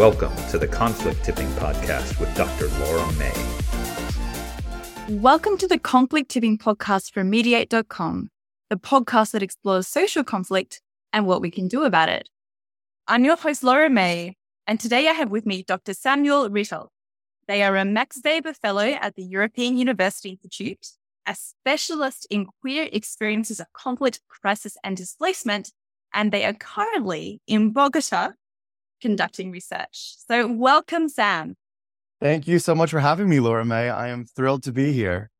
Welcome to the Conflict Tipping Podcast with Dr. Laura May. Welcome to the Conflict Tipping Podcast from Mediate.com, the podcast that explores social conflict and what we can do about it. I'm your host, Laura May, and today I have with me Dr. Samuel Ritholtz. They are a Max Weber Fellow at the European University Institute, a specialist in queer experiences of conflict, crisis, and displacement, and they are currently in Bogota conducting research. So, welcome, Sam. Thank you so much for having me, Laura May. I am thrilled to be here.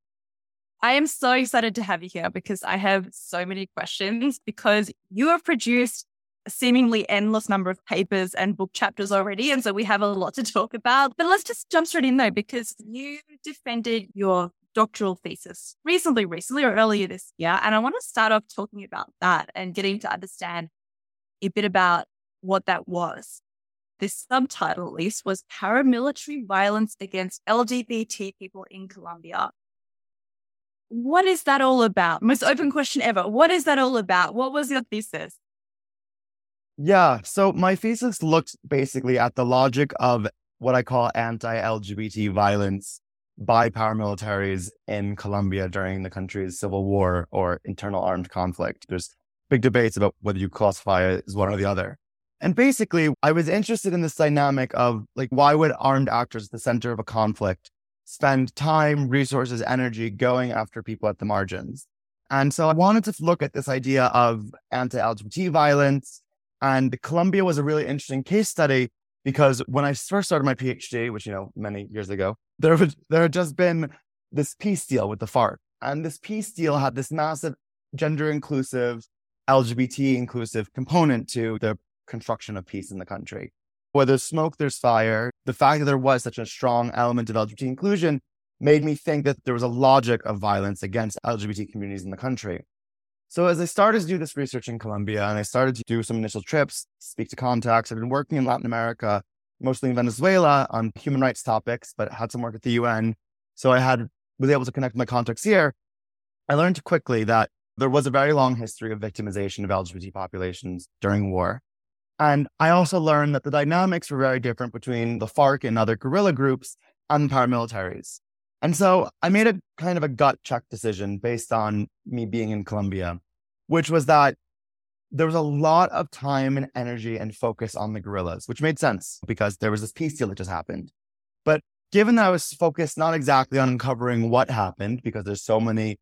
I am so excited to have you here because I have so many questions because you have produced a seemingly endless number of papers and book chapters already. And so we have a lot to talk about. But let's just jump straight in though, because you defended your doctoral thesis recently, recently or earlier this year. And I want to start off talking about that and getting to understand a bit about what that was this subtitle at least was paramilitary violence against LGBT people in Colombia. What is that all about? Most open question ever. What is that all about? What was your thesis? Yeah, so my thesis looked basically at the logic of what I call anti LGBT violence by paramilitaries in Colombia during the country's civil war or internal armed conflict. There's big debates about whether you classify it as one or the other. And basically, I was interested in this dynamic of like, why would armed actors at the center of a conflict spend time, resources, energy going after people at the margins? And so I wanted to look at this idea of anti LGBT violence. And Colombia was a really interesting case study because when I first started my PhD, which, you know, many years ago, there, was, there had just been this peace deal with the FARC. And this peace deal had this massive gender inclusive, LGBT inclusive component to the construction of peace in the country. Where there's smoke, there's fire. The fact that there was such a strong element of LGBT inclusion made me think that there was a logic of violence against LGBT communities in the country. So as I started to do this research in Colombia and I started to do some initial trips, speak to contacts, I've been working in Latin America, mostly in Venezuela on human rights topics, but had some work at the UN. So I had was able to connect my contacts here. I learned quickly that there was a very long history of victimization of LGBT populations during war. And I also learned that the dynamics were very different between the FARC and other guerrilla groups and paramilitaries. And so I made a kind of a gut check decision based on me being in Colombia, which was that there was a lot of time and energy and focus on the guerrillas, which made sense because there was this peace deal that just happened. But given that I was focused not exactly on uncovering what happened, because there's so many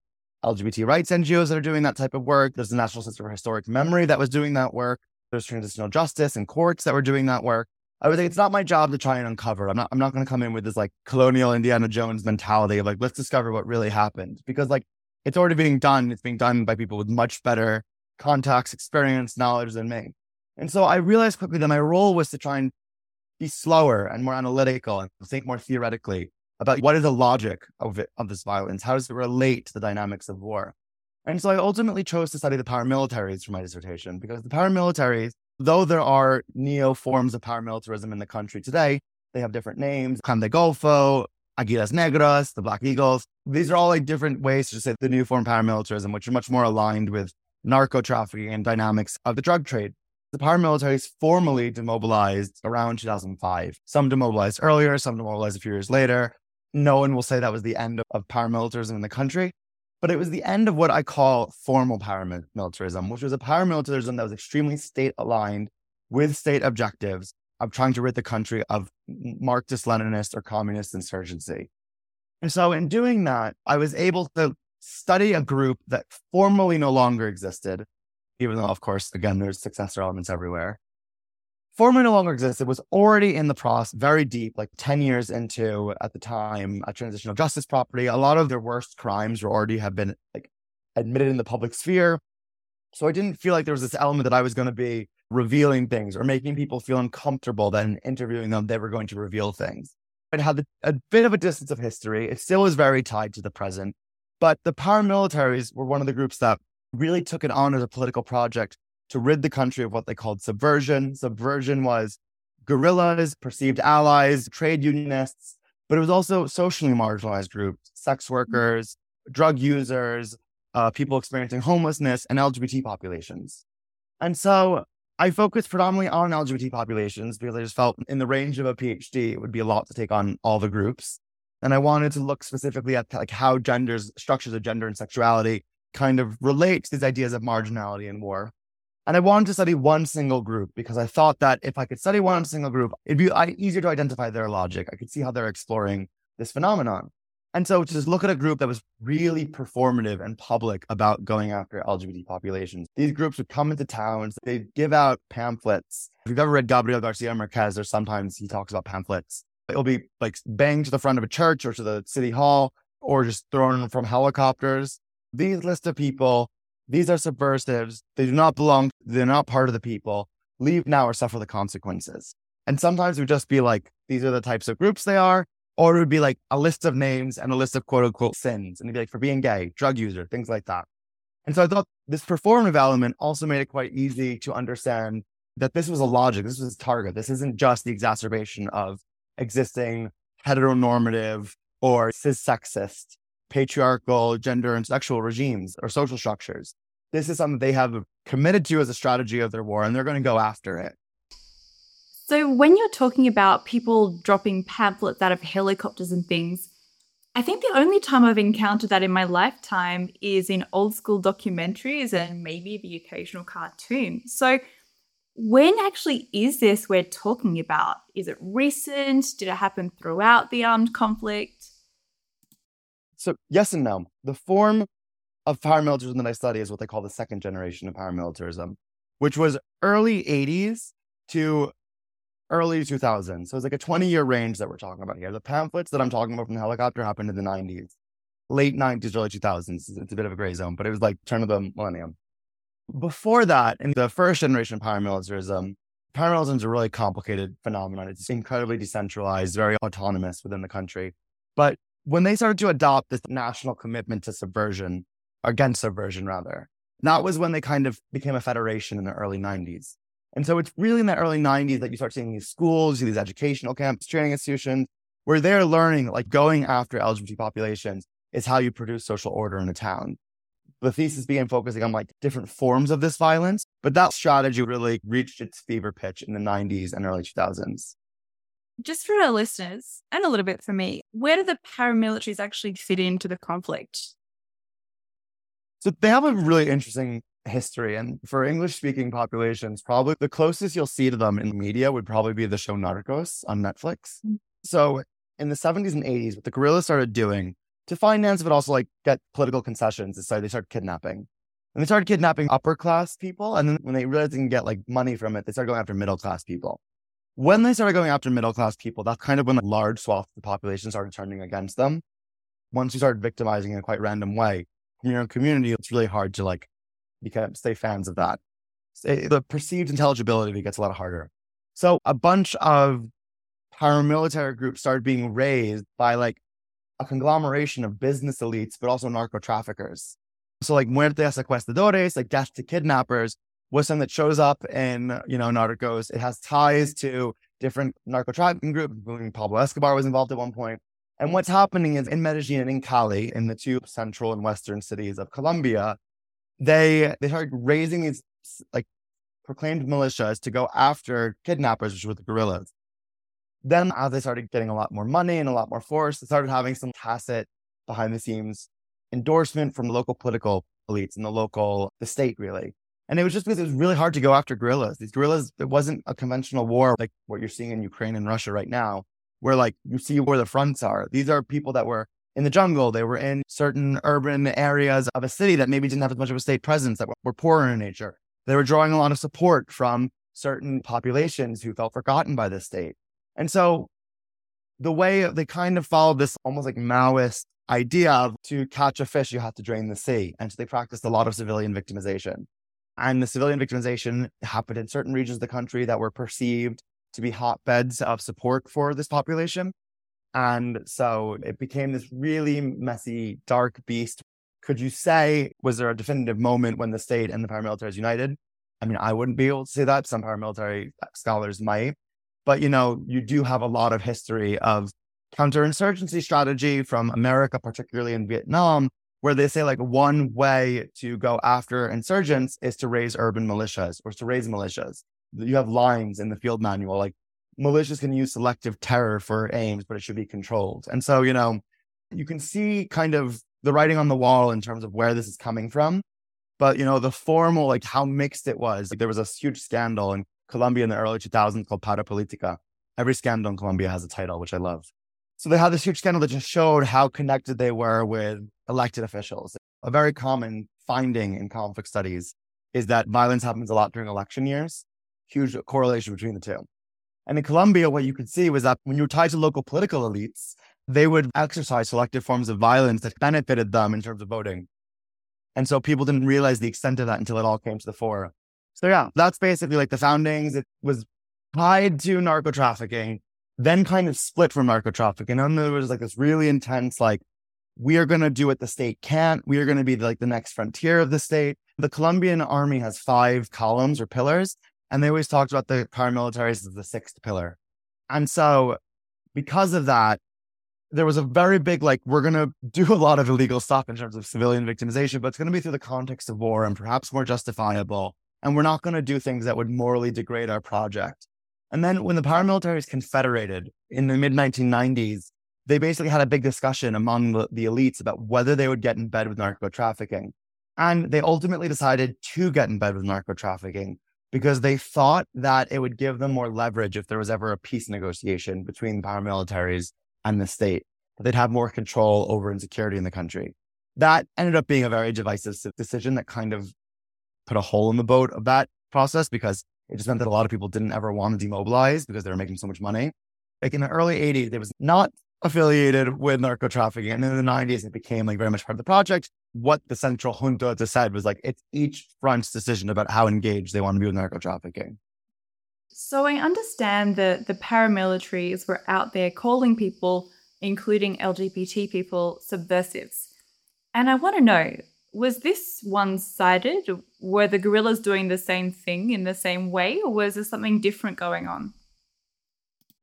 LGBT rights NGOs that are doing that type of work, there's the National Center for Historic Memory that was doing that work there's transitional justice and courts that were doing that work. I would think it's not my job to try and uncover. I'm not I'm not going to come in with this like colonial Indiana Jones mentality of like let's discover what really happened because like it's already being done. It's being done by people with much better contacts, experience, knowledge than me. And so I realized quickly that my role was to try and be slower and more analytical and think more theoretically about what is the logic of it, of this violence? How does it relate to the dynamics of war? And so I ultimately chose to study the paramilitaries for my dissertation because the paramilitaries, though there are neo forms of paramilitarism in the country today, they have different names. Clan de Golfo, Aguilas Negras, the Black Eagles. These are all like different ways to say the new form of paramilitarism, which are much more aligned with narco trafficking and dynamics of the drug trade. The paramilitaries formally demobilized around 2005. Some demobilized earlier, some demobilized a few years later. No one will say that was the end of paramilitarism in the country. But it was the end of what I call formal paramilitarism, which was a paramilitarism that was extremely state aligned with state objectives of trying to rid the country of Marxist Leninist or communist insurgency. And so, in doing that, I was able to study a group that formally no longer existed, even though, of course, again, there's successor elements everywhere, Former no longer existed, was already in the process, very deep, like 10 years into at the time a transitional justice property. A lot of their worst crimes were already have been like admitted in the public sphere. So I didn't feel like there was this element that I was going to be revealing things or making people feel uncomfortable that in interviewing them, they were going to reveal things. It had a bit of a distance of history. It still is very tied to the present. But the paramilitaries were one of the groups that really took it on as a political project to rid the country of what they called subversion. Subversion was guerrillas, perceived allies, trade unionists, but it was also socially marginalized groups, sex mm-hmm. workers, drug users, uh, people experiencing homelessness, and LGBT populations. And so I focused predominantly on LGBT populations because I just felt in the range of a PhD, it would be a lot to take on all the groups. And I wanted to look specifically at like how genders, structures of gender and sexuality kind of relate to these ideas of marginality and war. And I wanted to study one single group because I thought that if I could study one single group, it'd be easier to identify their logic. I could see how they're exploring this phenomenon. And so to just look at a group that was really performative and public about going after LGBT populations. These groups would come into towns, they'd give out pamphlets. If you've ever read Gabriel Garcia Marquez, or sometimes he talks about pamphlets. It'll be like banged to the front of a church or to the city hall or just thrown from helicopters. These list of people these are subversives. They do not belong. They're not part of the people. Leave now or suffer the consequences. And sometimes it would just be like, these are the types of groups they are. Or it would be like a list of names and a list of quote unquote sins. And it'd be like for being gay, drug user, things like that. And so I thought this performative element also made it quite easy to understand that this was a logic. This was a target. This isn't just the exacerbation of existing heteronormative or cis sexist patriarchal gender and sexual regimes or social structures. This is something they have committed to as a strategy of their war, and they're going to go after it. So, when you're talking about people dropping pamphlets out of helicopters and things, I think the only time I've encountered that in my lifetime is in old school documentaries and maybe the occasional cartoon. So, when actually is this we're talking about? Is it recent? Did it happen throughout the armed conflict? So, yes and no. The form of paramilitarism that I study is what they call the second generation of paramilitarism, which was early 80s to early 2000s. So it's like a 20 year range that we're talking about here. The pamphlets that I'm talking about from the helicopter happened in the 90s, late 90s, early 2000s. It's a bit of a gray zone, but it was like turn of the millennium. Before that, in the first generation of paramilitarism, paramilitarism is a really complicated phenomenon. It's incredibly decentralized, very autonomous within the country. But when they started to adopt this national commitment to subversion, against subversion rather, that was when they kind of became a federation in the early 90s. And so it's really in the early 90s that you start seeing these schools, these educational camps, training institutions, where they're learning like going after LGBT populations is how you produce social order in a town. The thesis began focusing on like different forms of this violence, but that strategy really reached its fever pitch in the 90s and early 2000s just for our listeners and a little bit for me, where do the paramilitaries actually fit into the conflict? So they have a really interesting history. And for English speaking populations, probably the closest you'll see to them in the media would probably be the show Narcos on Netflix. Mm-hmm. So in the 70s and 80s, what the guerrillas started doing to finance, but also like get political concessions, is so they started kidnapping. And they started kidnapping upper class people. And then when they realized they can get like money from it, they started going after middle class people. When they started going after middle class people, that's kind of when the large swath of the population started turning against them. Once you start victimizing in a quite random way from your own community, it's really hard to like become stay fans of that. Eh, the perceived intelligibility gets a lot harder. So a bunch of paramilitary groups started being raised by like a conglomeration of business elites, but also narco traffickers. So like muerte a secuestradores, like death to kidnappers, was something that shows up in, you know, Narcos. It has ties to different narco trafficking groups, including Pablo Escobar was involved at one point. And what's happening is in Medellin and in Cali, in the two central and western cities of Colombia, they they started raising these like proclaimed militias to go after kidnappers, which were the guerrillas. Then, as they started getting a lot more money and a lot more force, they started having some tacit, behind the scenes endorsement from local political elites and the local, the state, really. And it was just because it was really hard to go after guerrillas. These guerrillas, it wasn't a conventional war like what you're seeing in Ukraine and Russia right now, where like you see where the fronts are. These are people that were in the jungle. They were in certain urban areas of a city that maybe didn't have as much of a state presence, that were poorer in nature. They were drawing a lot of support from certain populations who felt forgotten by the state. And so the way they kind of followed this almost like Maoist idea of to catch a fish, you have to drain the sea. And so they practiced a lot of civilian victimization. And the civilian victimization happened in certain regions of the country that were perceived to be hotbeds of support for this population. And so it became this really messy, dark beast. Could you say, was there a definitive moment when the state and the paramilitaries united? I mean, I wouldn't be able to say that. Some paramilitary scholars might. But, you know, you do have a lot of history of counterinsurgency strategy from America, particularly in Vietnam, where they say like one way to go after insurgents is to raise urban militias or to raise militias. You have lines in the field manual like militias can use selective terror for aims, but it should be controlled. And so, you know, you can see kind of the writing on the wall in terms of where this is coming from. But, you know, the formal, like how mixed it was. Like, there was a huge scandal in Colombia in the early 2000s called Para Politica. Every scandal in Colombia has a title, which I love. So they had this huge scandal that just showed how connected they were with elected officials. A very common finding in conflict studies is that violence happens a lot during election years. Huge correlation between the two. And in Colombia, what you could see was that when you were tied to local political elites, they would exercise selective forms of violence that benefited them in terms of voting. And so people didn't realize the extent of that until it all came to the fore. So yeah, that's basically like the foundings. It was tied to narco trafficking, then kind of split from narco trafficking. And then there was like this really intense, like, we are going to do what the state can't. We are going to be like the next frontier of the state. The Colombian army has five columns or pillars, and they always talked about the paramilitaries as the sixth pillar. And so because of that, there was a very big, like, we're going to do a lot of illegal stuff in terms of civilian victimization, but it's going to be through the context of war and perhaps more justifiable. And we're not going to do things that would morally degrade our project. And then when the paramilitaries confederated in the mid 1990s, they basically had a big discussion among the, the, elites about whether they would get in bed with narco trafficking. And they ultimately decided to get in bed with narco trafficking because they thought that it would give them more leverage if there was ever a peace negotiation between the paramilitaries and the state, that they'd have more control over insecurity in the country. That ended up being a very divisive decision that kind of put a hole in the boat of that process because it just meant that a lot of people didn't ever want to demobilize because they were making so much money. Like in the early 80s, it was not affiliated with narco trafficking. And in the 90s, it became like very much part of the project. What the central junta decided was like it's each front's decision about how engaged they want to be with narco trafficking. So I understand that the paramilitaries were out there calling people, including LGBT people, subversives. And I want to know was this one sided? Were the guerrillas doing the same thing in the same way, or was there something different going on?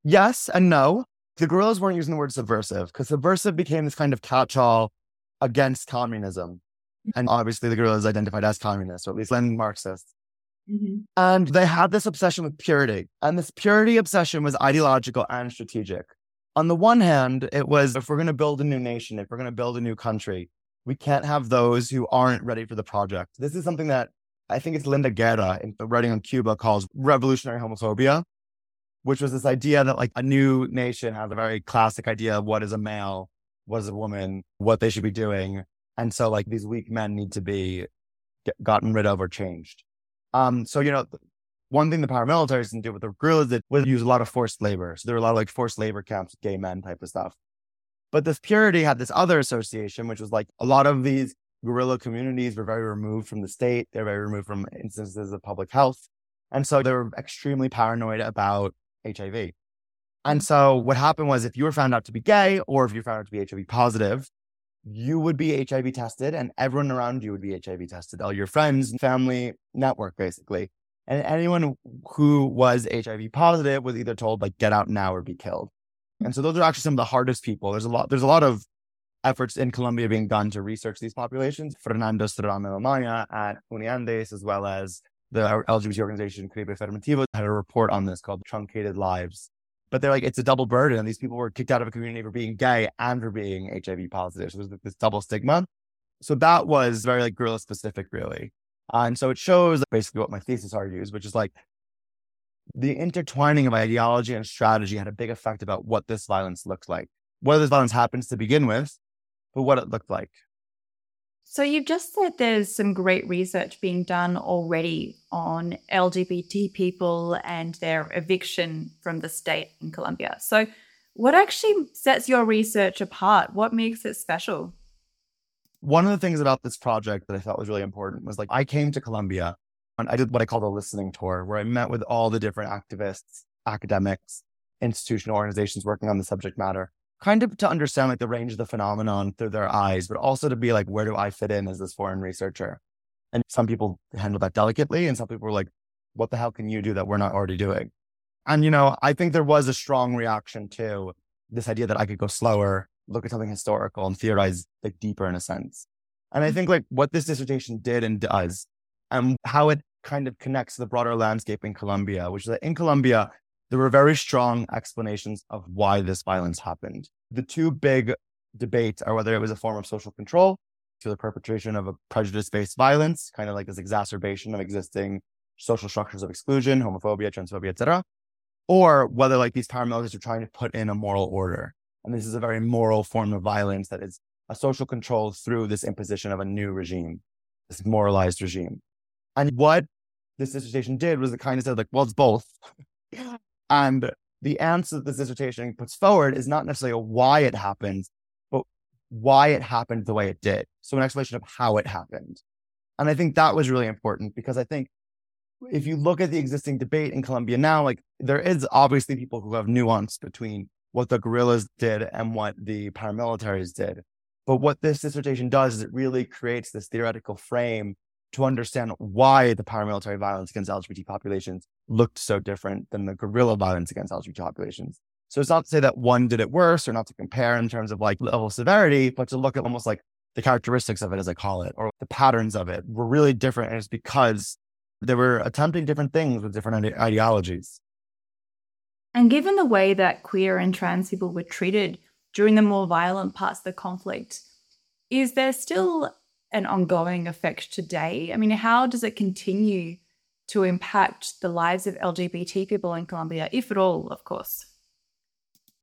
Yes and no. The guerrillas weren't using the word subversive because subversive became this kind of catch all against communism. And obviously, the guerrillas identified as communists, or at least Lenin Marxists. Mm-hmm. And they had this obsession with purity. And this purity obsession was ideological and strategic. On the one hand, it was if we're going to build a new nation, if we're going to build a new country, we can't have those who aren't ready for the project. This is something that I think it's Linda Guerra in the writing on Cuba calls revolutionary homophobia, which was this idea that like a new nation has a very classic idea of what is a male, what is a woman, what they should be doing. And so like these weak men need to be get, gotten rid of or changed. Um, so, you know, one thing the paramilitaries didn't do with the guerrillas did was use a lot of forced labor. So there were a lot of like forced labor camps, gay men type of stuff. But this purity had this other association, which was like a lot of these guerrilla communities were very removed from the state. They're very removed from instances of public health. And so they were extremely paranoid about HIV. And so what happened was if you were found out to be gay or if you found out to be HIV positive, you would be HIV tested and everyone around you would be HIV tested, all your friends, family, network, basically. And anyone who was HIV positive was either told, like, get out now or be killed. And so those are actually some of the hardest people. There's a lot, there's a lot of efforts in Colombia being done to research these populations. Fernando Serrano Amaya at Uniandes, as well as the LGBT organization Caribe Afirmativo had a report on this called Truncated Lives but they're like, it's a double burden. And these people were kicked out of a community for being gay and for being HIV positive. So there's this double stigma. So that was very like guerrilla specific, really. And so it shows basically what my thesis argues, which is like the intertwining of ideology and strategy had a big effect about what this violence looked like, whether this violence happens to begin with, but what it looked like. So, you've just said there's some great research being done already on LGBT people and their eviction from the state in Colombia. So, what actually sets your research apart? What makes it special? One of the things about this project that I thought was really important was like I came to Colombia and I did what I called a listening tour, where I met with all the different activists, academics, institutional organizations working on the subject matter kind of to understand like the range of the phenomenon through their eyes, but also to be like, where do I fit in as this foreign researcher? And some people handle that delicately, and some people were like, what the hell can you do that we're not already doing? And, you know, I think there was a strong reaction to this idea that I could go slower, look at something historical and theorize like deeper in a sense. And I mm-hmm. think like what this dissertation did and does and how it kind of connects to the broader landscape in Colombia, which is that in Colombia, there were very strong explanations of why this violence happened. The two big debates are whether it was a form of social control to the perpetration of a prejudice based violence, kind of like this exacerbation of existing social structures of exclusion, homophobia, transphobia, etc., or whether like these paramilitaries are trying to put in a moral order. And this is a very moral form of violence that is a social control through this imposition of a new regime, this moralized regime. And what this dissertation did was it kind of said like, well, it's both. and the answer that this dissertation puts forward is not necessarily why it happened, but why it happened the way it did. So an explanation of how it happened. And I think that was really important because I think if you look at the existing debate in Colombia now, like there is obviously people who have nuance between what the guerrillas did and what the paramilitaries did. But what this dissertation does is it really creates this theoretical frame to understand why the paramilitary violence against LGBT populations looked so different than the guerrilla violence against LGBT populations. So it's not to say that one did it worse or not to compare in terms of like level of severity, but to look at almost like the characteristics of it, as I call it, or the patterns of it were really different. And it's because they were attempting different things with different ide- ideologies. And given the way that queer and trans people were treated during the more violent parts of the conflict, is there still an ongoing effect today? I mean, how does it continue to impact the lives of LGBT people in Colombia, if at all, of course?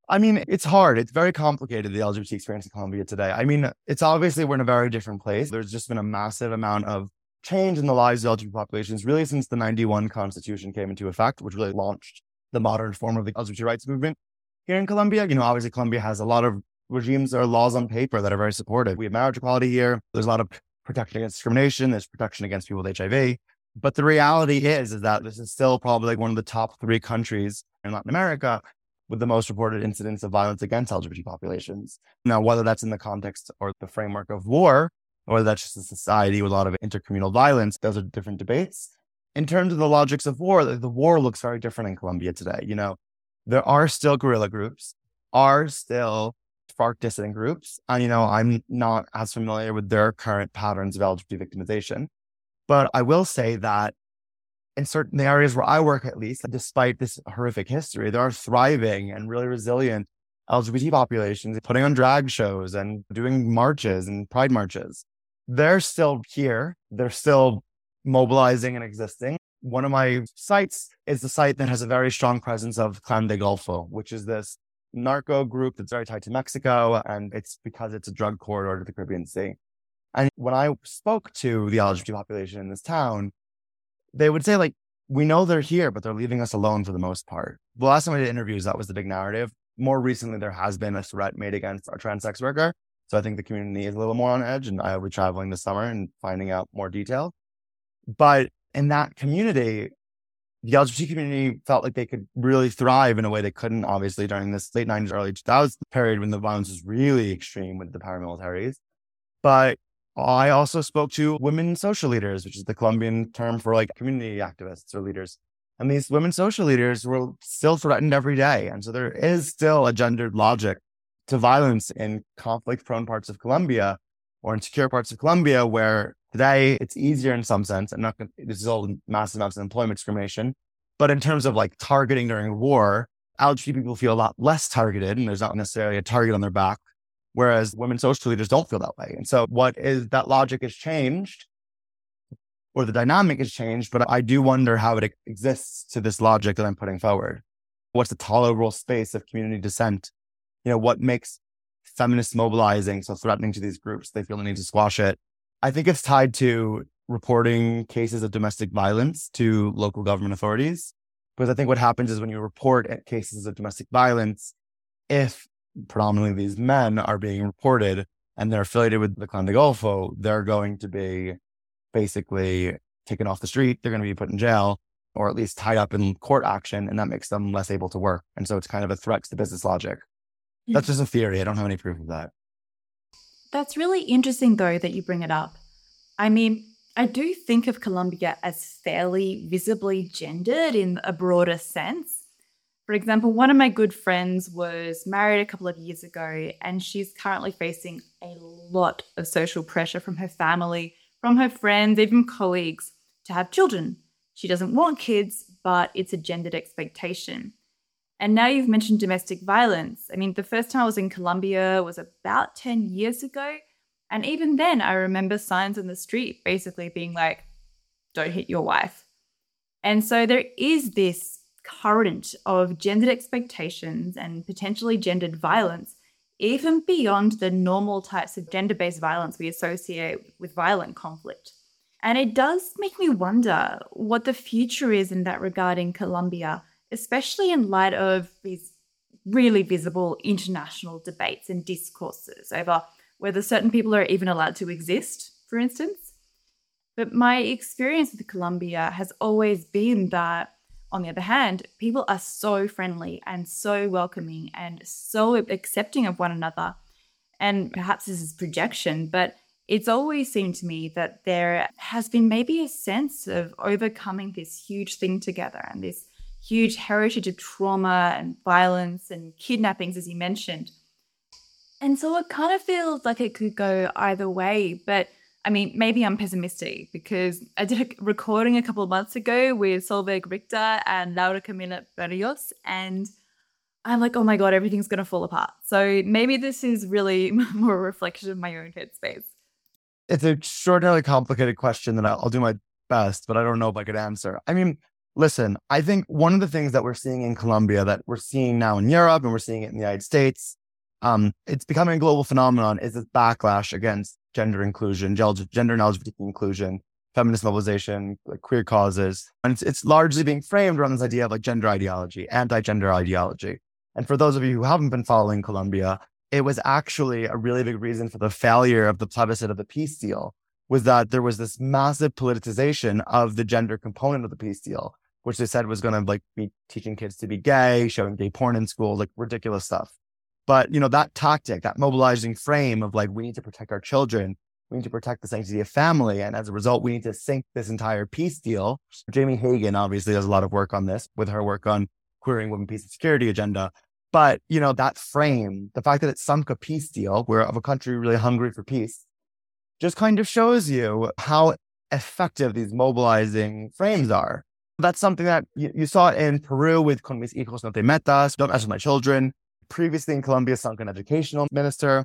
I mean, it's hard. It's very complicated, the LGBT experience in Colombia today. I mean, it's obviously we're in a very different place. There's just been a massive amount of change in the lives of LGBT populations really since the 91 constitution came into effect, which really launched the modern form of the LGBT rights movement here in Colombia. You know, obviously Colombia has a lot of regimes or laws on paper that are very supportive. We have marriage equality here. There's a lot of protection against discrimination. There's protection against people with HIV. But the reality is, is that this is still probably like one of the top three countries in Latin America with the most reported incidents of violence against LGBT populations. Now, whether that's in the context or the framework of war, or that's just a society with a lot of intercommunal violence, those are different debates. In terms of the logics of war, the war looks very different in Colombia today. You know, there are still guerrilla groups, are still FARC dissident groups. And, you know, I'm not as familiar with their current patterns of LGBT victimization. But I will say that in certain areas where I work, at least, despite this horrific history, there are thriving and really resilient LGBT populations putting on drag shows and doing marches and pride marches. They're still here. They're still mobilizing and existing. One of my sites is the site that has a very strong presence of Clan de Golfo, which is this narco group that's very tied to Mexico. And it's because it's a drug corridor to the Caribbean Sea. And when I spoke to the LGBT population in this town, they would say, like, we know they're here, but they're leaving us alone for the most part. The last time I did interviews, that was the big narrative. More recently, there has been a threat made against a trans sex worker. So I think the community is a little more on edge, and I'll be traveling this summer and finding out more detail. But in that community, the LGBT community felt like they could really thrive in a way they couldn't, obviously, during this late 90s, early 2000s period when the violence was really extreme with the paramilitaries. But I also spoke to women social leaders, which is the Colombian term for like community activists or leaders. And these women social leaders were still threatened every day. And so there is still a gendered logic to violence in conflict prone parts of Colombia or insecure parts of Colombia, where today it's easier in some sense. I'm not this is all massive amounts of employment discrimination. But in terms of like targeting during war, LGBT people feel a lot less targeted and there's not necessarily a target on their back. Whereas women social leaders don't feel that way. And so what is that logic has changed or the dynamic has changed, but I do wonder how it exists to this logic that I'm putting forward. What's the tolerable space of community dissent you know, what makes feminists mobilizing so threatening to these groups? They feel the need to squash it. I think it's tied to reporting cases of domestic violence to local government authorities. Because I think what happens is when you report cases of domestic violence, if predominantly these men are being reported and they're affiliated with the Clan de Golfo, they're going to be basically taken off the street. They're going to be put in jail or at least tied up in court action. And that makes them less able to work. And so it's kind of a threat to the business logic. Hmm. That's just a theory. I don't have any proof of that. That's really interesting, though, that you bring it up. I mean, I do think of Colombia as fairly visibly gendered in a broader sense. For example, one of my good friends was married a couple of years ago, and she's currently facing a lot of social pressure from her family, from her friends, even colleagues to have children. She doesn't want kids, but it's a gendered expectation. And now you've mentioned domestic violence. I mean, the first time I was in Colombia was about 10 years ago. And even then, I remember signs on the street basically being like, don't hit your wife. And so there is this current of gendered expectations and potentially gendered violence, even beyond the normal types of gender based violence we associate with violent conflict. And it does make me wonder what the future is in that regard in Colombia, especially in light of these really visible international debates and discourses over whether certain people are even allowed to exist, for instance. But my experience with Colombia has always been that on the other hand, people are so friendly and so welcoming and so accepting of one another. And perhaps this is projection, but it's always seemed to me that there has been maybe a sense of overcoming this huge thing together and this huge heritage of trauma and violence and kidnappings, as you mentioned. And so it kind of feels like it could go either way. But I mean, maybe I'm pessimistic because I did a recording a couple of months ago with Solveig Richter and Laura Camila Berrios, and I'm like, oh my God, everything's going to fall apart. So maybe this is really more a reflection of my own headspace. It's an extraordinarily complicated question that I'll do my best, but I don't know if I could answer. I mean, listen, I think one of the things that we're seeing in Colombia that we're seeing now in Europe and we're seeing it in the United States, um, it's becoming a global phenomenon is this backlash against gender inclusion, gender and LGBT inclusion, feminist mobilization, like queer causes. And it's, it's largely being framed around this idea of like gender ideology, anti-gender ideology. And for those of you who haven't been following Colombia, it was actually a really big reason for the failure of the plebiscite of the peace deal was that there was this massive politicization of the gender component of the peace deal, which they said was going to like be teaching kids to be gay, showing gay porn in school, like ridiculous stuff. But, you know, that tactic, that mobilizing frame of like, we need to protect our children. We need to protect the sanctity of family. And as a result, we need to sink this entire peace deal. Jamie Hagen obviously does a lot of work on this with her work on queering women, peace and security agenda. But, you know, that frame, the fact that it sunk a peace deal where of a country really hungry for peace just kind of shows you how effective these mobilizing frames are. That's something that you, you saw in Peru with Con mis hijos no te metas, don't mess with my children previously in Colombia sunk an educational minister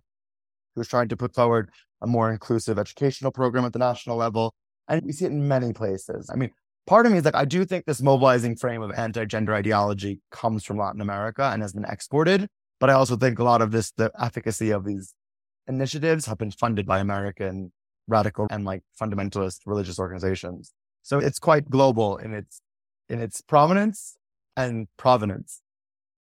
who was trying to put forward a more inclusive educational program at the national level. And we see it in many places. I mean, part of me is like, I do think this mobilizing frame of anti gender ideology comes from Latin America and has been exported. But I also think a lot of this, the efficacy of these initiatives have been funded by American radical and like fundamentalist religious organizations. So it's quite global in its in its prominence and provenance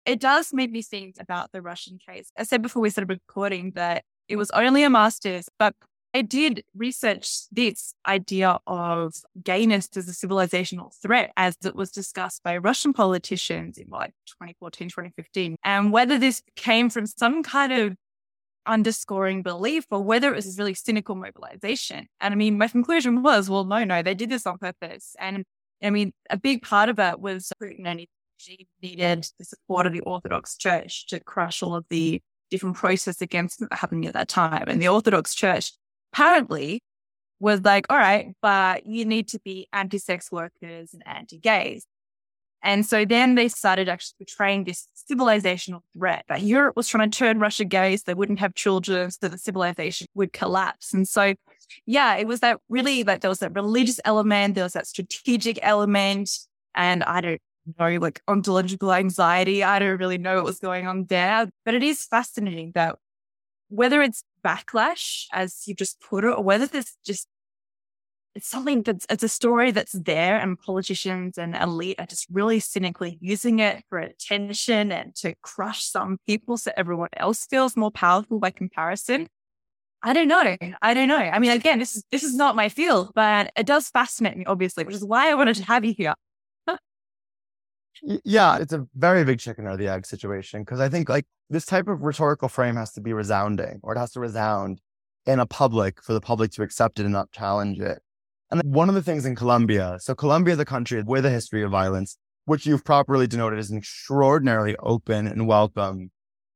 it does make me think about the Russian case. I said before we started recording that it was only a master's, but I did research this idea of gayness as a civilizational threat as it was discussed by Russian politicians in like 2014, 2015, and whether this came from some kind of underscoring belief or whether it was really cynical mobilization. And I mean, my conclusion was, well, no, no, they did this on purpose. And I mean, a big part of it was Putin and needed the support of the Orthodox Church to crush all of the different processes against happening at that time. And the Orthodox Church apparently was like, all right, but you need to be anti sex workers and anti gays. And so then they started actually portraying this civilizational threat that Europe was trying to turn Russia gay so they wouldn't have children, so the civilization would collapse. And so, yeah, it was that really like there was that religious element, there was that strategic element. And I don't know, like ontological anxiety. I don't really know what was going on there, but it is fascinating that whether it's backlash, as you just put it, or whether this just it's something that's it's a story that's there and politicians and elite are just really cynically using it for attention and to crush some people so everyone else feels more powerful by comparison. I don't know. I don't know. I mean, again, this is this is not my field, but it does fascinate me, obviously, which is why I wanted to have you here yeah, it's a very big chicken or the egg situation because I think like this type of rhetorical frame has to be resounding or it has to resound in a public for the public to accept it and not challenge it. And one of the things in Colombia, so Colombia is a country with a history of violence which you've properly denoted as an extraordinarily open and welcome,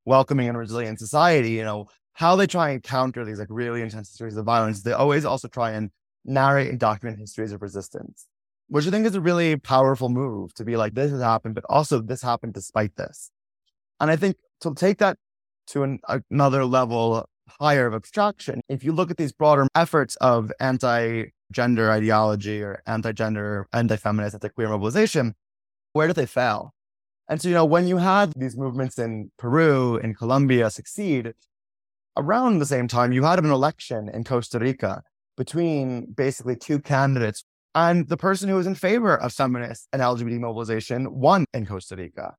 welcoming and resilient society, you know, how they try and counter these like really intense histories of violence, they always also try and narrate and document histories of resistance, which I think is a really powerful move to be like, this has happened, but also this happened despite this. And I think to take that to an, another level higher of abstraction, if you look at these broader efforts of anti gender ideology or anti gender, anti feminist, anti queer mobilization, where did they fail? And so, you know, when you had these movements in Peru, in Colombia succeed, around the same time, you had an election in Costa Rica between basically two candidates. And the person who was in favor of feminist and LGBT mobilization won in Costa Rica.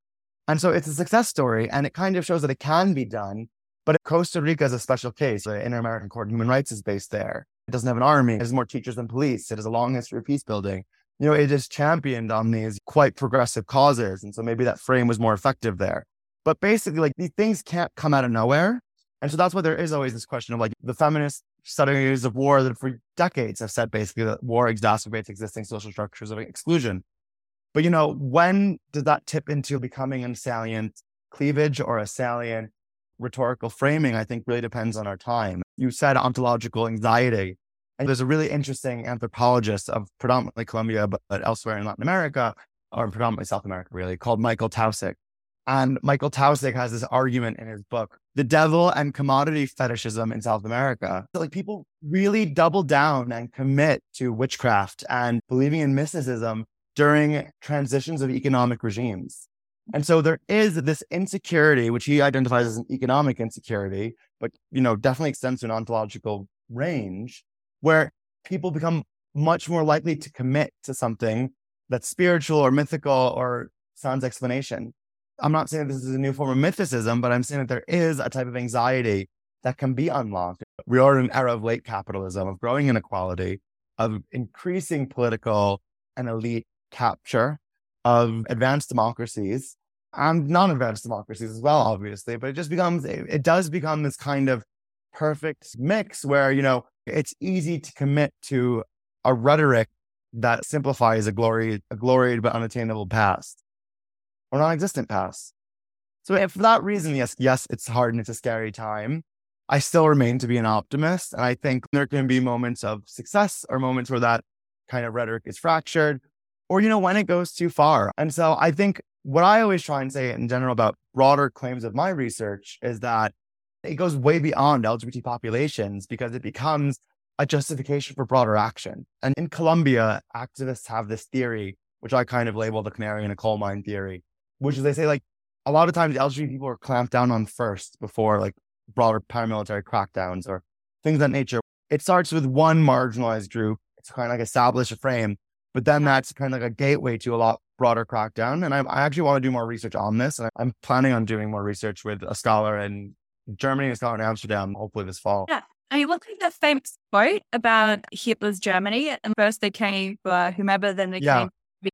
And so it's a success story and it kind of shows that it can be done. But Costa Rica is a special case. The Inter American Court of Human Rights is based there. It doesn't have an army. It has more teachers than police. It has a long history of peace building. You know, it is championed on these quite progressive causes. And so maybe that frame was more effective there. But basically, like these things can't come out of nowhere. And so that's why there is always this question of like the feminist studies of war that for decades have said basically that war exacerbates existing social structures of exclusion. But you know, when does that tip into becoming a salient cleavage or a salient rhetorical framing? I think really depends on our time. You said ontological anxiety. And there's a really interesting anthropologist of predominantly Colombia, but, but elsewhere in Latin America, or predominantly South America, really, called Michael Taussig. And Michael Taussig has this argument in his book, The Devil and Commodity Fetishism in South America. So like people really double down and commit to witchcraft and believing in mysticism during transitions of economic regimes. And so there is this insecurity, which he identifies as an economic insecurity, but you know, definitely extends to an ontological range where people become much more likely to commit to something that's spiritual or mythical or sans explanation. I'm not saying this is a new form of mythicism, but I'm saying that there is a type of anxiety that can be unlocked. We are in an era of late capitalism, of growing inequality, of increasing political and elite capture, of advanced democracies and non advanced democracies as well, obviously. But it just becomes, it does become this kind of perfect mix where, you know, it's easy to commit to a rhetoric that simplifies a glory, a gloried but unattainable past or non-existent past. So if for that reason, yes, yes, it's hard and it's a scary time. I still remain to be an optimist. And I think there can be moments of success or moments where that kind of rhetoric is fractured or, you know, when it goes too far. And so I think what I always try and say in general about broader claims of my research is that it goes way beyond LGBT populations because it becomes a justification for broader action. And in Colombia, activists have this theory, which I kind of label the canary in a coal mine theory, which is they say like a lot of times LGBT people are clamped down on first before like broader paramilitary crackdowns or things of that nature. It starts with one marginalized group. It's kind of like establish a frame, but then that's kind of like a gateway to a lot broader crackdown. And I, I actually want to do more research on this. And I'm planning on doing more research with a scholar in Germany and a scholar in Amsterdam, hopefully this fall. Yeah. I mean, look at the famous quote about Hitler's Germany. And first they came for whomever, then they yeah. came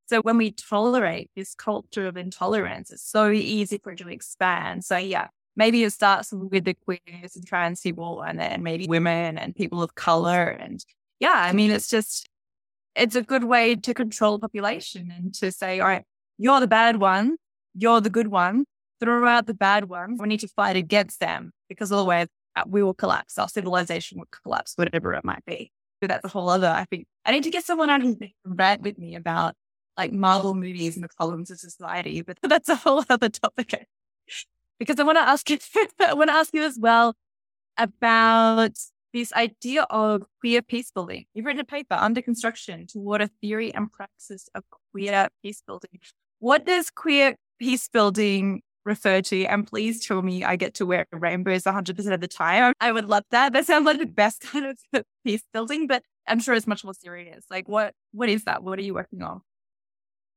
so when we tolerate this culture of intolerance, it's so easy for it to expand. So yeah, maybe it starts with the queers and trans people and then maybe women and people of color. And yeah, I mean, it's just, it's a good way to control population and to say, all right, you're the bad one, you're the good one, throw out the bad ones. We need to fight against them because otherwise uh, we will collapse. Our civilization will collapse, whatever it might be. But that's a whole other, I think, I need to get someone on rant with me about like Marvel movies and the problems of society, but that's a whole other topic. because I want to ask you, I want to ask you as well about this idea of queer peace building. You've written a paper under construction toward a theory and practice of queer peace building. What does queer peace building refer to? And please tell me I get to wear rainbows 100% of the time. I would love that. That sounds like the best kind of peace building, but I'm sure it's much more serious. Like what, what is that? What are you working on?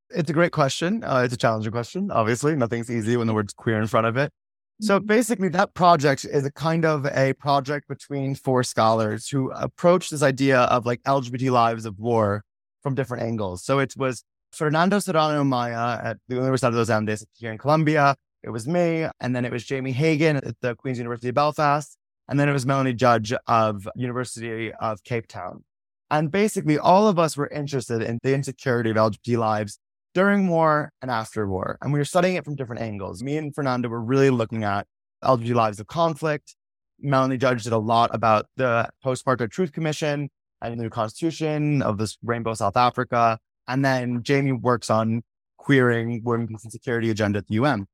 It's a great question. Uh, it's a challenging question. Obviously, nothing's easy when the word's queer in front of it. So mm-hmm. basically, that project is a kind of a project between four scholars who approached this idea of like LGBT lives of war from different angles. So it was Fernando Serrano Amaya at the Universidad de los Andes here in Colombia. It was me, and then it was Jamie Hagen at the Queen's University of Belfast, and then it was Melanie Judge of University of Cape Town. And basically, all of us were interested in the insecurity of LGBT lives during war and after war. And we were studying it from different angles. Me and Fernanda were really looking at LGBT lives of conflict. Melanie Judge did a lot about the Post-Apartheid Truth Commission and the new constitution of this Rainbow South Africa. And then Jamie works on queering women, peace, and security agenda at the UN.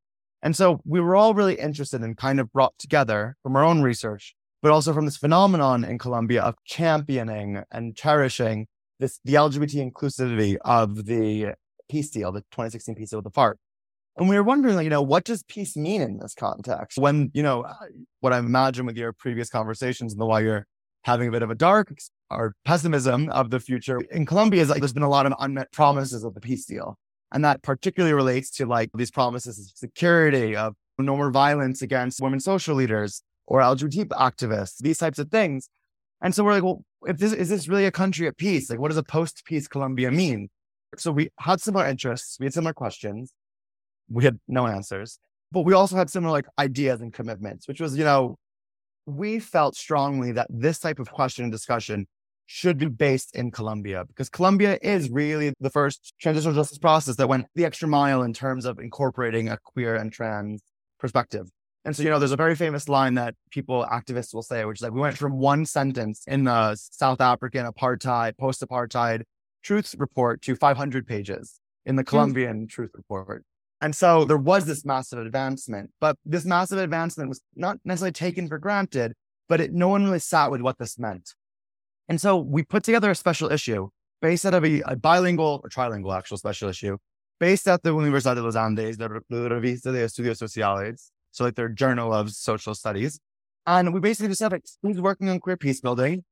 And so we were all really interested and kind of brought together from our own research, but also from this phenomenon in Colombia of championing and cherishing this the LGBT inclusivity of the peace deal, the 2016 peace deal with the FARC. And we were wondering, like, you know, what does peace mean in this context? When, you know, uh, what I imagine with your previous conversations and the why you're having a bit of a dark or pessimism of the future in Colombia is like there's been a lot of unmet promises of the peace deal. And that particularly relates to like these promises of security, of no more violence against women social leaders or LGBT activists, these types of things. And so we're like, well, if this is this really a country at peace? Like, what does a post-peace Colombia mean? So we had similar interests, we had similar questions, we had no answers, but we also had similar like ideas and commitments, which was, you know, we felt strongly that this type of question and discussion should be based in Colombia because Colombia is really the first transitional justice process that went the extra mile in terms of incorporating a queer and trans perspective. And so, you know, there's a very famous line that people, activists will say, which is like, we went from one sentence in the South African apartheid, post apartheid truth report to 500 pages in the Colombian mm. truth report. And so there was this massive advancement, but this massive advancement was not necessarily taken for granted, but it, no one really sat with what this meant. And so we put together a special issue based out of a, a bilingual or trilingual actual special issue based at the Universidad de los Andes, the, Revista de Estudios Sociales, so like their journal of social studies. And we basically just have like, who's working on queer peace building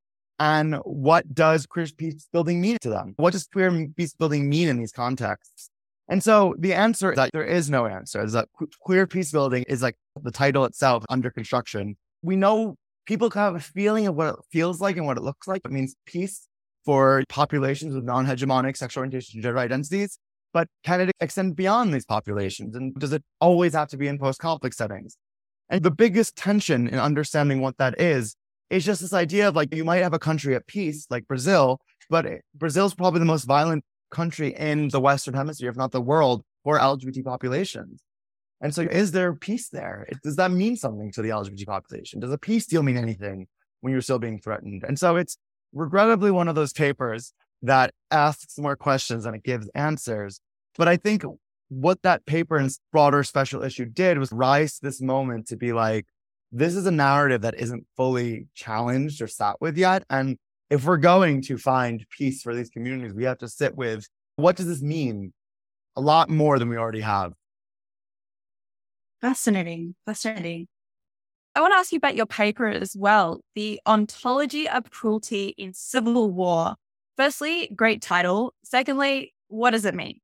and what does queer peace building mean to them? What does queer peace building mean in these contexts? And so the answer is that there is no answer. Is that queer peace building is like the title itself under construction. We know people have a feeling of what it feels like and what it looks like. It means peace for populations with non-hegemonic sexual orientation and gender identities. But can it extend beyond these populations? And does it always have to be in post-conflict settings? And the biggest tension in understanding what that is, is just this idea of like, you might have a country at peace, like Brazil, but Brazil's probably the most violent country in the Western hemisphere, if not the world, for LGBT populations. And so is there peace there? Does that mean something to the LGBT population? Does a peace deal mean anything when you're still being threatened? And so it's regrettably one of those papers that asks more questions than it gives answers. But I think what that paper and broader special issue did was rise to this moment to be like, this is a narrative that isn't fully challenged or sat with yet. And if we're going to find peace for these communities, we have to sit with what does this mean? A lot more than we already have. Fascinating. Fascinating. I want to ask you about your paper as well The Ontology of Cruelty in Civil War. Firstly, great title. Secondly, what does it mean?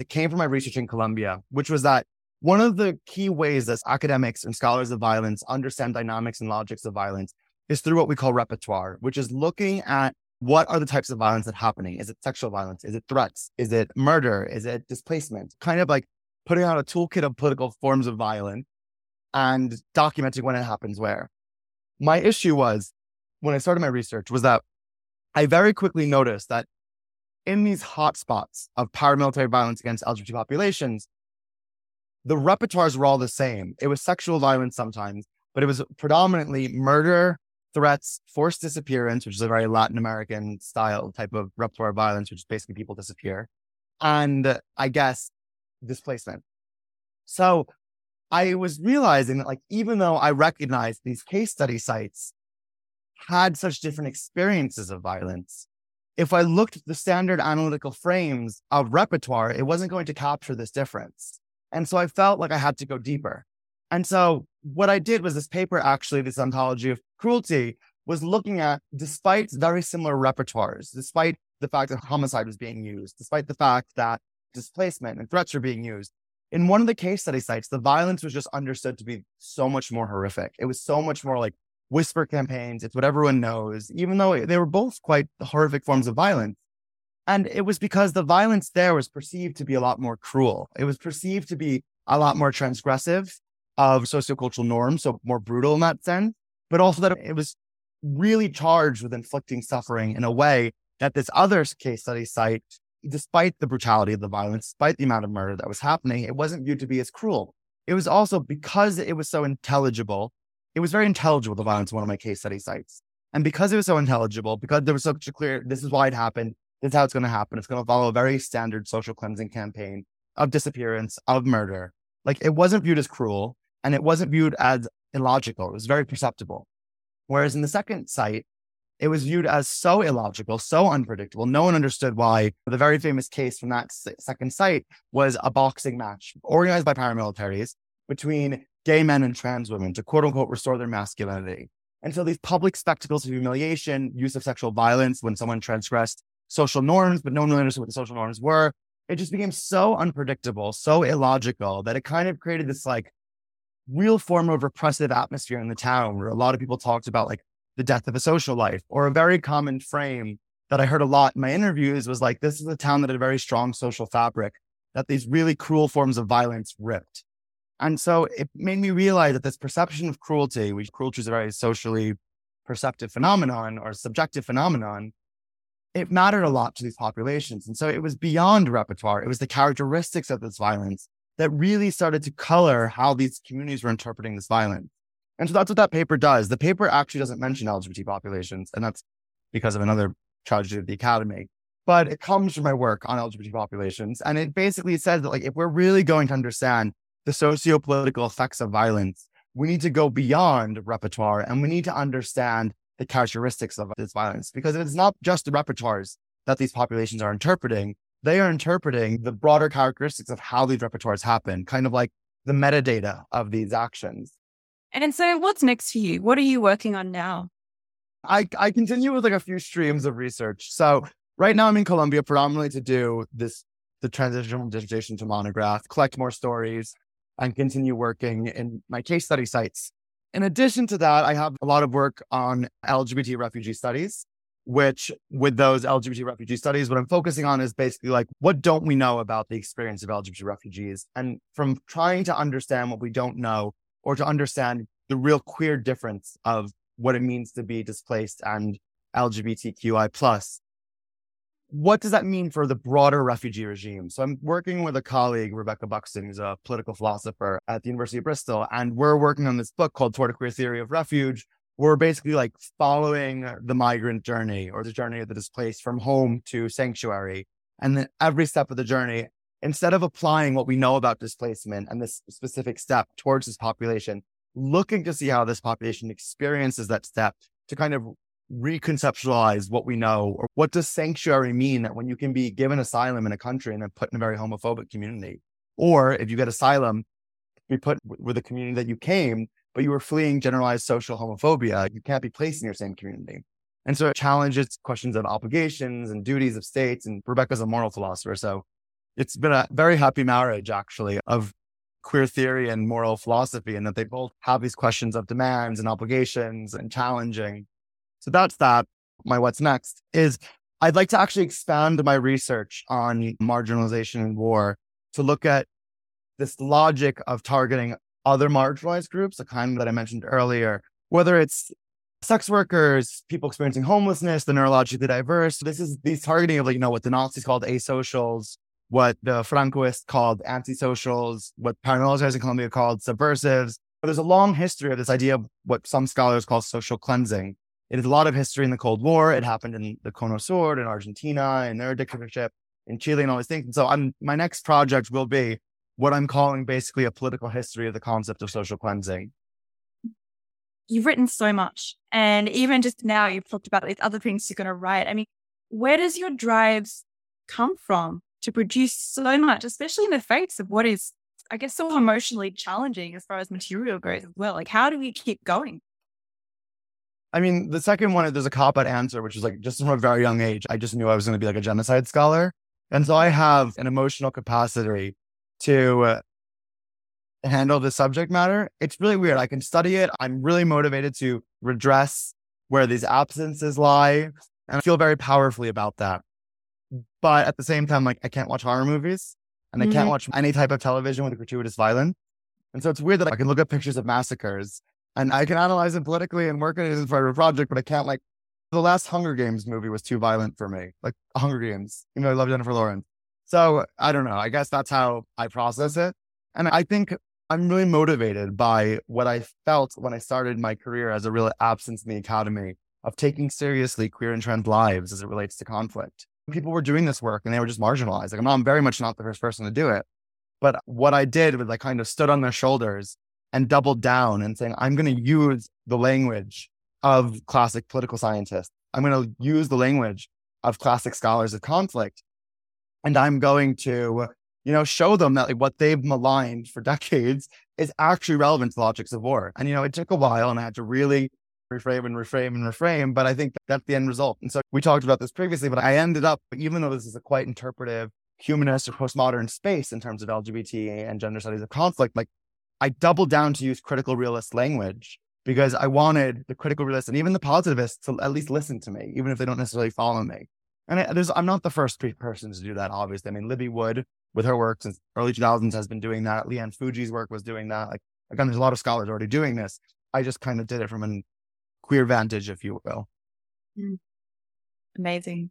It came from my research in Colombia, which was that one of the key ways that academics and scholars of violence understand dynamics and logics of violence is through what we call repertoire, which is looking at what are the types of violence that happening? Is it sexual violence? Is it threats? Is it murder? Is it displacement? Kind of like putting out a toolkit of political forms of violence and documenting when it happens where. My issue was when I started my research was that I very quickly noticed that in these hotspots of paramilitary violence against LGBT populations, the repertoires were all the same. It was sexual violence sometimes, but it was predominantly murder, threats, forced disappearance, which is a very Latin American style type of repertoire of violence, which is basically people disappear, and I guess displacement. So I was realizing that, like, even though I recognized these case study sites had such different experiences of violence, if I looked at the standard analytical frames of repertoire, it wasn't going to capture this difference. And so I felt like I had to go deeper. And so what I did was this paper, actually, this ontology of cruelty, was looking at, despite very similar repertoires, despite the fact that homicide was being used, despite the fact that displacement and threats were being used, in one of the case study sites, the violence was just understood to be so much more horrific. It was so much more like whisper campaigns. It's what everyone knows, even though they were both quite horrific forms of violence. And it was because the violence there was perceived to be a lot more cruel. It was perceived to be a lot more transgressive of sociocultural norms, so more brutal in that sense, but also that it was really charged with inflicting suffering in a way that this other case study site despite the brutality of the violence, despite the amount of murder that was happening, it wasn't viewed to be as cruel. It was also because it was so intelligible, it was very intelligible, the violence in one of my case study sites. And because it was so intelligible, because there was such a clear, this is why it happened, this is how it's going to happen. It's going to follow a very standard social cleansing campaign of disappearance, of murder. Like it wasn't viewed as cruel and it wasn't viewed as illogical. It was very perceptible. Whereas in the second site, it was viewed as so illogical, so unpredictable. No one understood why. The very famous case from that second site was a boxing match organized by paramilitaries between gay men and trans women to quote unquote restore their masculinity. And so these public spectacles of humiliation, use of sexual violence when someone transgressed social norms, but no one really understood what the social norms were. It just became so unpredictable, so illogical that it kind of created this like real form of repressive atmosphere in the town where a lot of people talked about like the death of a social life or a very common frame that I heard a lot in my interviews was like, this is a town that had a very strong social fabric that these really cruel forms of violence ripped. And so it made me realize that this perception of cruelty, which cruelty is a very socially perceptive phenomenon or subjective phenomenon, it mattered a lot to these populations. And so it was beyond repertoire. It was the characteristics of this violence that really started to color how these communities were interpreting this violence. And so that's what that paper does. The paper actually doesn't mention LGBT populations, and that's because of another tragedy of the academy. But it comes from my work on LGBT populations. And it basically says that like if we're really going to understand the socio-political effects of violence, we need to go beyond repertoire and we need to understand the characteristics of this violence because it's not just the repertoires that these populations are interpreting. They are interpreting the broader characteristics of how these repertoires happen, kind of like the metadata of these actions. And so, what's next for you? What are you working on now? I, I continue with like a few streams of research. So, right now I'm in Colombia predominantly to do this the transition from dissertation to monograph, collect more stories, and continue working in my case study sites. In addition to that, I have a lot of work on LGBT refugee studies, which with those LGBT refugee studies, what I'm focusing on is basically like, what don't we know about the experience of LGBT refugees? And from trying to understand what we don't know, or to understand the real queer difference of what it means to be displaced and LGBTQI plus. What does that mean for the broader refugee regime? So I'm working with a colleague, Rebecca Buxton, who's a political philosopher at the University of Bristol, and we're working on this book called Toward a Queer Theory of Refuge. We're basically like following the migrant journey or the journey of the displaced from home to sanctuary. And then every step of the journey, instead of applying what we know about displacement and this specific step towards this population, looking to see how this population experiences that step to kind of reconceptualize what we know or what does sanctuary mean that when you can be given asylum in a country and then put in a very homophobic community or if you get asylum be put with a community that you came but you were fleeing generalized social homophobia you can't be placed in your same community and so it challenges questions of obligations and duties of states and rebecca's a moral philosopher so it's been a very happy marriage, actually, of queer theory and moral philosophy, and that they both have these questions of demands and obligations and challenging. So that's that. My what's next is I'd like to actually expand my research on marginalization and war to look at this logic of targeting other marginalized groups, the kind that I mentioned earlier, whether it's sex workers, people experiencing homelessness, the neurologically diverse. This is these targeting of like, you know, what the Nazis called asocials, what the Francoists called antisocials, what paramilitaries in Colombia called subversives. But there's a long history of this idea of what some scholars call social cleansing. It is a lot of history in the Cold War. It happened in the Cono Sur, in Argentina, in their dictatorship, in Chile, and all these things. And so I'm, my next project will be what I'm calling basically a political history of the concept of social cleansing. You've written so much. And even just now, you've talked about these other things you're going to write. I mean, where does your drives come from? to produce so much, especially in the face of what is, I guess, so emotionally challenging as far as material goes as well. Like, how do we keep going? I mean, the second one, there's a cop out answer, which is like just from a very young age, I just knew I was going to be like a genocide scholar. And so I have an emotional capacity to uh, handle the subject matter. It's really weird. I can study it. I'm really motivated to redress where these absences lie. And I feel very powerfully about that. But at the same time, like I can't watch horror movies and I mm-hmm. can't watch any type of television with gratuitous violence. And so it's weird that I can look at pictures of massacres and I can analyze it politically and work on it as part of a project, but I can't like The last Hunger Games movie was too violent for me, like Hunger Games. You know, I love Jennifer Lawrence. So I don't know. I guess that's how I process it. And I think I'm really motivated by what I felt when I started my career as a real absence in the academy of taking seriously queer and trans lives as it relates to conflict. People were doing this work and they were just marginalized. Like I'm, I'm very much not the first person to do it. But what I did was I kind of stood on their shoulders and doubled down and saying, I'm going to use the language of classic political scientists. I'm going to use the language of classic scholars of conflict. And I'm going to you know, show them that like what they've maligned for decades is actually relevant to the logics of war. And, you know, it took a while and I had to really reframe and reframe and reframe, but I think that's the end result. And so we talked about this previously, but I ended up, even though this is a quite interpretive humanist or postmodern space in terms of LGBT and gender studies of conflict, like I doubled down to use critical realist language because I wanted the critical realists and even the positivists to at least listen to me, even if they don't necessarily follow me. And I, I'm not the first person to do that, obviously. I mean, Libby Wood with her work since early 2000s has been doing that. Lee Ann Fujii's work was doing that. Like, again, there's a lot of scholars already doing this. I just kind of did it from a queer vantage, if you will. Mm. Amazing.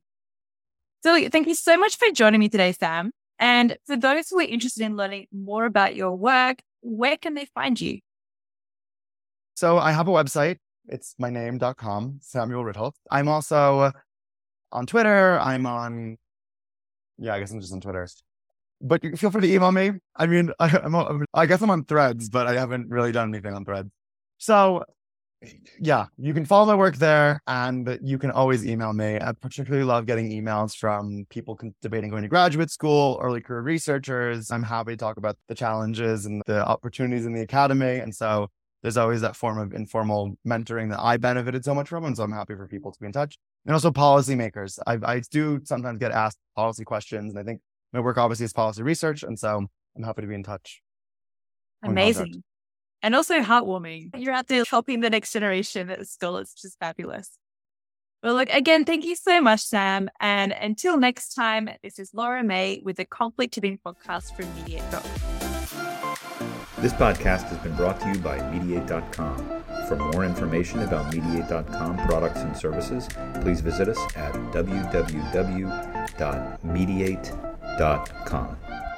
So thank you so much for joining me today, Sam. And for those who are interested in learning more about your work, where can they find you? So I have a website. It's my name.com, Samuel Ritholtz. I'm also on Twitter. I'm on, yeah, I guess I'm just on Twitter but feel free to email me. I mean, I, am I guess I'm on threads, but I haven't really done anything on threads. So yeah, you can follow my work there and you can always email me. I particularly love getting emails from people debating going to graduate school, early career researchers. I'm happy to talk about the challenges and the opportunities in the academy. And so there's always that form of informal mentoring that I benefited so much from. And so I'm happy for people to be in touch. And also policymakers. I, I do sometimes get asked policy questions. And I think my work obviously is policy research, and so I'm happy to be in touch. Amazing. And also heartwarming. You're out there helping the next generation at school. It's just fabulous. Well, look, again, thank you so much, Sam. And until next time, this is Laura May with the Conflict Tipping podcast from Mediate. This podcast has been brought to you by Mediate.com. For more information about Mediate.com products and services, please visit us at www.mediate.com.